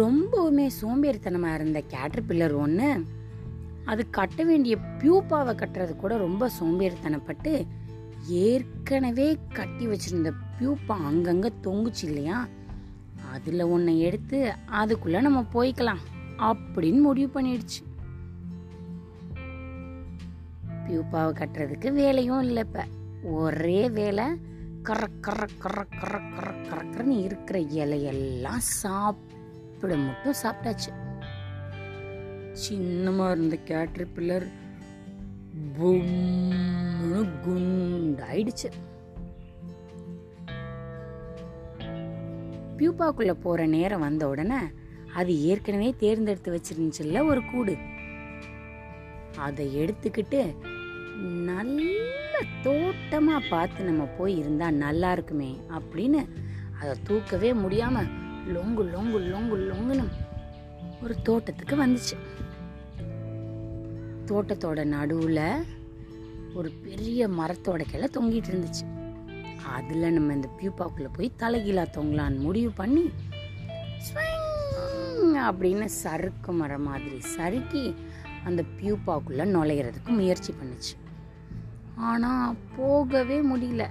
ரொம்பவுமே சோம்பேறித்தனமாக இருந்த cater pillar ஒன்று அது கட்ட வேண்டிய பியூப்பாவை கட்டுறது கூட ரொம்ப சோம்பேறித்தனப்பட்டு ஏற்கனவே கட்டி வச்சிருந்த பியூப்பா அங்கங்கே தொங்குச்சு இல்லையா? அதில் ஒன்றை எடுத்து அதுக்குள்ளே நம்ம போய்க்கலாம் அப்படின்னு முடிவு பண்ணிடுச்சு. பியூப்பாவை கட்டுறதுக்கு வேலையும் இல்லை இப்போ. ஒரே வேலை கர கர கர கர கர கரக்கரன்னு இருக்கிற இலையெல்லாம் சாப்பிட மட்டும் சாப்பிட்டாச்சு. சின்னமாக இருந்த கேட்ரி பில்லர் பொம்னு குண்டாயிடுச்சு. பியூப்பாக்குள்ள போற நேரம் வந்த உடனே அது ஏற்கனவே தேர்ந்தெடுத்து வச்சிருந்துச்சுல்ல ஒரு கூடு. அதை எடுத்துக்கிட்டு நல்ல தோட்டமா பார்த்து நம்ம போய் இருந்தா நல்லா இருக்குமே அப்படின்னு அதை தூக்கவே முடியாம லொங்கு லொங்கு லொங்கு லொங்குன்னு ஒரு தோட்டத்துக்கு வந்துச்சு. தோட்டத்தோட நடுவில் ஒரு பெரிய மரத்தோட கிளை தொங்கிட்டு இருந்துச்சு. அதில் நம்ம இந்த பியூபாக்குள்ளே போய் தலைகீழா தொங்கலான்னு முடிவு பண்ணி அப்படின்னு சறுக்கு மரம் மாதிரி சறுக்கி அந்த பியூப்பாக்குள்ள நுழையிறதுக்கு முயற்சி பண்ணுச்சு. ஆனால் போகவே முடியல.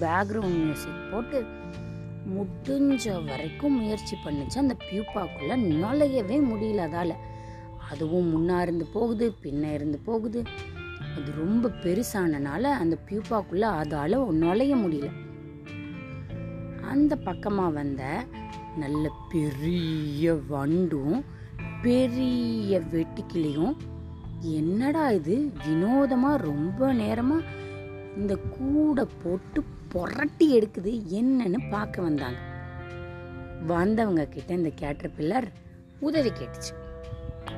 பேக்ரவுண்ட் மியூசிக் போட்டு முடிஞ்ச வரைக்கும் முயற்சி பண்ணுச்சு அந்த பியூப்பாக்குள்ள நுழையவே முடியல அதால அதுவும் முன்னா இருந்து போகுது பின்ன இருந்து போகுது. அது ரொம்ப பெருசானனால அந்த பியூப்பாக்குள்ள அதால நுழைய முடியல. அந்த பக்கமா வந்த நல்ல பெரிய வண்டும் பெரிய வெட்டுக்கிளியும் என்னடா இது? வினோதமாக ரொம்ப நேரமாக இந்த கூடை போட்டு புரட்டி எடுக்குது. என்னன்னு பார்க்க வந்தாங்க. வந்தவங்க கிட்ட இந்த கேட்டர் பில்லர் உதவி கேட்டுச்சு.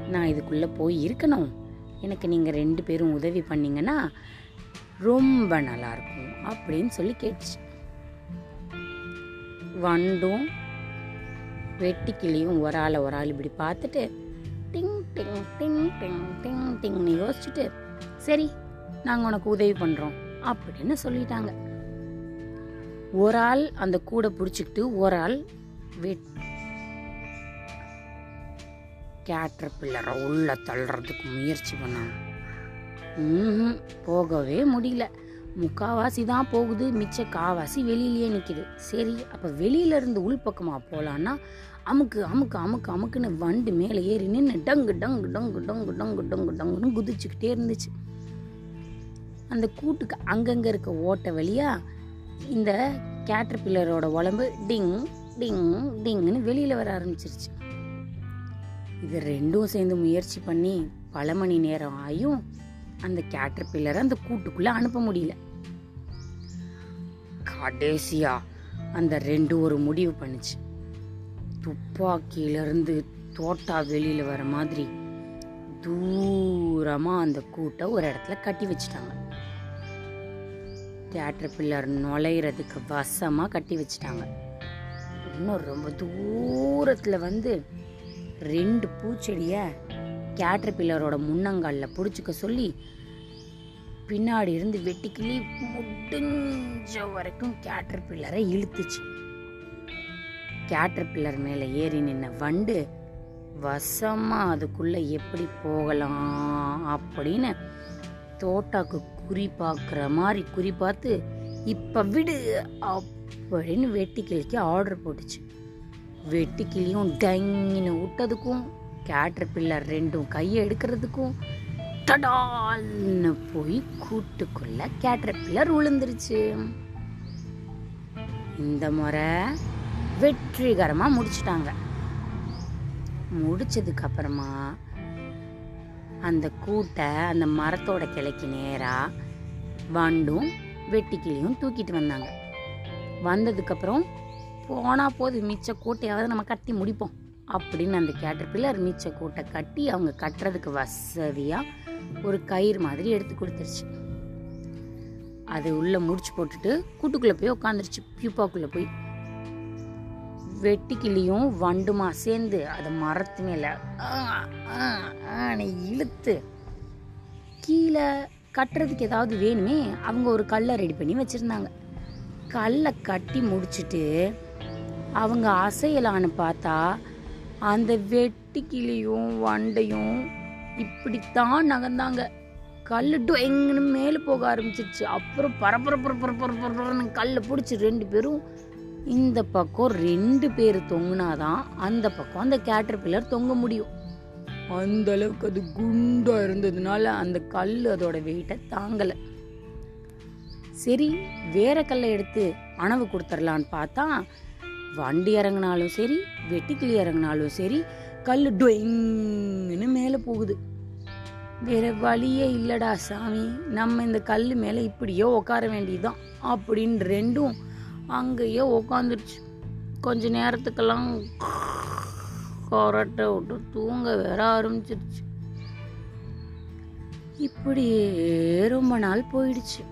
நான் இதுக்குள்ளே போய் இருக்கணும். எனக்கு நீங்கள் ரெண்டு பேரும் உதவி பண்ணிங்கன்னா ரொம்ப நல்லா இருக்கும் அப்படின்னு சொல்லி கேட்டுச்சு. வண்டும் வெட்டிக்கிளியும் ஒரு ஆளை ஒரு ஆள் இப்படி பார்த்துட்டு டிங் டிங் டிங் டிங் டிங் டிங்னு யோசிச்சுட்டு சரி நாங்கள் உனக்கு உதவி பண்ணுறோம் அப்படின்னு சொல்லிட்டாங்க. ஒரு ஆள் அந்த கூடை பிடிச்சிக்கிட்டு ஒரு ஆள் வெட் கேட்டர் பில்லரை உள்ள தள்ளுறதுக்கு முயற்சி பண்ணாங்க போகவே முடியல. முக்காவாசி தான் போகுது மிச்ச காவாசி வெளியிலேயே நிற்கிது சரி அப்போ வெளியில இருந்து போகலான்னா அமுக்கு அமுக்கு அமுக்கு அமுக்குன்னு வண்டு மேலே ஏறி நின்று டங்கு டங்கு டங்கு டங்கு டங்கு டங்கு டங்குன்னு குதிச்சுக்கிட்டே இருந்துச்சு. அந்த கூட்டுக்கு அங்கங்கே இருக்க ஓட்ட வழியா இந்த கேட்டர் பில்லரோட உடம்பு டிங் டிங் டிங்னு வெளியில் வர ஆரம்பிச்சிருச்சு. இது ரெண்டும் சேர்ந்து முயற்சி பண்ணி பல மணி நேரம் ஆயும் அந்த கேட்டர் பில்லரை அந்த கூட்டுக்குள்ளே அனுப்ப முடியல. கடைசியா அந்த ரெண்டு ஒரு முடிவு பண்ணுச்சு. துப்பாக்கியில இருந்து தோட்டா வெளியில் வர மாதிரி தூரமாக அந்த கூட்டை ஒரு இடத்துல கட்டி வச்சுட்டாங்க. தியேட்டர் பில்லர் நுழையிறதுக்கு வசமாக கட்டி வச்சுட்டாங்க. இன்னும் ரொம்ப தூரத்தில் வந்து ரெண்டு பூச்செடியை கேட்டர் பில்லரோட முன்னங்காலில் பிடிச்சிக்க சொல்லி பின்னாடி இருந்து வெட்டிக்கிளி முடிஞ்ச வரைக்கும் கேட்டர் பில்லரை இழுத்துச்சு. கேட்டர் பில்லர் மேலே ஏறி நின்ன வண்டு வசமாக அதுக்குள்ளே எப்படி போகலாம்? அப்படின்னு தோட்டாக்கு குறி பார்க்குற மாதிரி குறி பார்த்து இப்போ விடு அப்படின்னு வெட்டிக்கிளிக்கு ஆர்டர் போட்டுச்சு. வெட்டிக்கிளியும் டங்கின்னு விட்டதுக்கும் கேட்டர் பில்லர் ரெண்டும் கையை எடுக்கிறதுக்கும் தடால்னு போய் கூட்டுக்குள்ள கேட்டர்பில்லர் விழுந்துருச்சு இந்த முறை வெற்றிகரமாக முடிச்சிட்டாங்க. முடிச்சதுக்கு அப்புறமா அந்த கூட்டை அந்த மரத்தோட கிளைக்கு நேராக வண்டும் வெட்டிக்கிளியும் தூக்கிட்டு வந்தாங்க. வந்ததுக்கப்புறம் போனால் போது மிச்ச கூட்டையாவது நம்ம கட்டி முடிப்போம். அப்படின்னு அந்த கேட்டர் பில்லர் மிச்ச கூட்டை கட்டி அவங்க கட்டுறதுக்கு வசதியாக ஒரு கயிறு மாதிரி எடுத்து கொடுத்துருச்சு. அது உள்ளே முடிச்சு போட்டுட்டு கூட்டுக்குள்ளே போய் உட்காந்துருச்சு பியூப்பாக்குள்ளே போய். வெட்டிக்கிளியும் வண்டுமா சேர்ந்து அதை மரத்து மேலே இழுத்து கீழே கட்டுறதுக்கு ஏதாவது வேணுமே அவங்க ஒரு கல்லை ரெடி பண்ணி வச்சிருந்தாங்க. கல்லை கட்டி முடிச்சுட்டு அவங்க அசையலான்னு பார்த்தா அந்த வெட்டிக்கிளியும் வண்டையும் இப்படித்தான் நகர்ந்தாங்க. கல் எங்கன்னு மேலே போக ஆரம்பிச்சிருச்சு. அப்புறம் பரபர பரபர பரபரன்னு கல்லை பிடிச்சி ரெண்டு பேரும் இந்த பக்கம் ரெண்டு பேர் தொங்குனாதான் அந்த பக்கம் அந்த கேட்டர் பில்லர் தொங்க முடியும். அந்த அளவுக்கு அது குண்டா இருந்ததுனால அந்த கல் அதோட வெயிட்டை தாங்கலை. சரி வேற கல்லை எடுத்து அணவு கொடுத்துடலான்னு பார்த்தா வண்டி இறங்கினாலும் சரி வெட்டிக்கிளி இறங்கினாலும் சரி கல் டொயிங்னு மேலே போகுது. வேற வழியே இல்லடா சாமி. நம்ம இந்த கல் மேலே இப்படியோ உட்கார வேண்டியதுதான். அப்படின்னு ரெண்டும் அங்கேயே உட்காந்துருச்சு கொஞ்ச நேரத்துக்கெல்லாம் கொரட்டை விட்டு தூங்க வேற ஆரம்பிச்சிருச்சு. இப்படியே ரொம்ப நாள் போயிடுச்சு.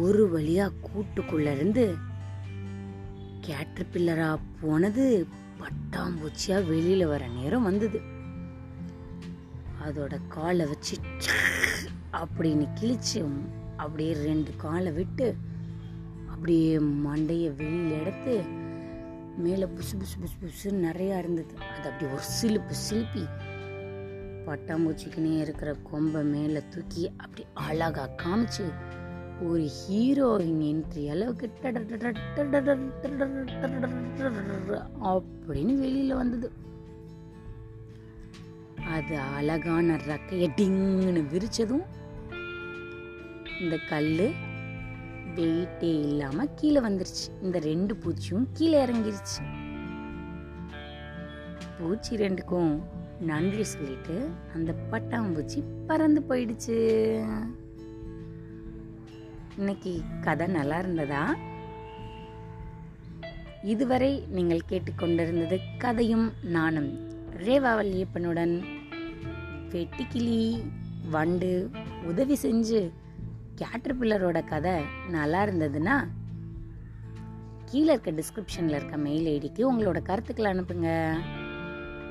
ஒரு வழியா கூட்டுக்குள்ள கேட்ரிப்பில்லரா போனது பட்டாம்பூச்சியா வெளியில வர நேரம் வந்தது. அதோட காலை வச்சு அப்படின்னு கிழிச்சு அப்படியே ரெண்டு காலை விட்டு அப்படியே மண்டைய வெளியில எடுத்து மேலே புசு புசு புசு புசு நிறையா இருந்தது. அது அப்படி ஒரு சிலுப்பு சிலுப்பி. பட்டாம்பூச்சிக்குனே இருக்கிற கொம்பை மேலே தூக்கி அப்படி அழகாக காமிச்சு ஒரு ஹீரோயின் என்ட்ரி அளவுக்கு அப்படின்னு வெளியில வந்தது அது அழகான ரக்கைய டிங்குன்னு விரிச்சதும் இந்த கல்லு வெயிட்டே இல்லாம கீழே வந்துருச்சு. இந்த ரெண்டு பூச்சியும் கீழே இறங்கிருச்சு. பூச்சி ரெண்டுக்கும் நன்றி சொல்லிட்டு அந்த பட்டாம்பூச்சி பறந்து போயிடுச்சு. இன்னைக்கு கதை நல்லா இருந்ததா? இதுவரை நீங்கள் கேட்டுக்கொண்டிருந்தது கதையும் நானும் ரேவா வல்லியப்பனுடன் வெட்டிக்கிளி வண்டு உதவி செஞ்சு கேட்டர்பில்லரோட கதை நல்லா இருந்ததுன்னா கீழே இருக்க டிஸ்கிரிப்ஷனில் இருக்க மெயில் ஐடிக்கு உங்களோட கருத்துக்களை அனுப்புங்க.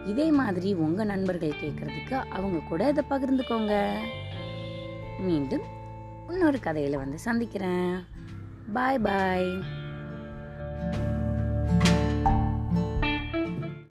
இதே மாதிரி உங்கள் நண்பர்கள் கேட்குறதுக்கு அவங்க கூட இதை பகிர்ந்துக்கோங்க. மீண்டும் இன்னொரு கதையில் வந்து சந்திக்கிறேன். பாய் பாய்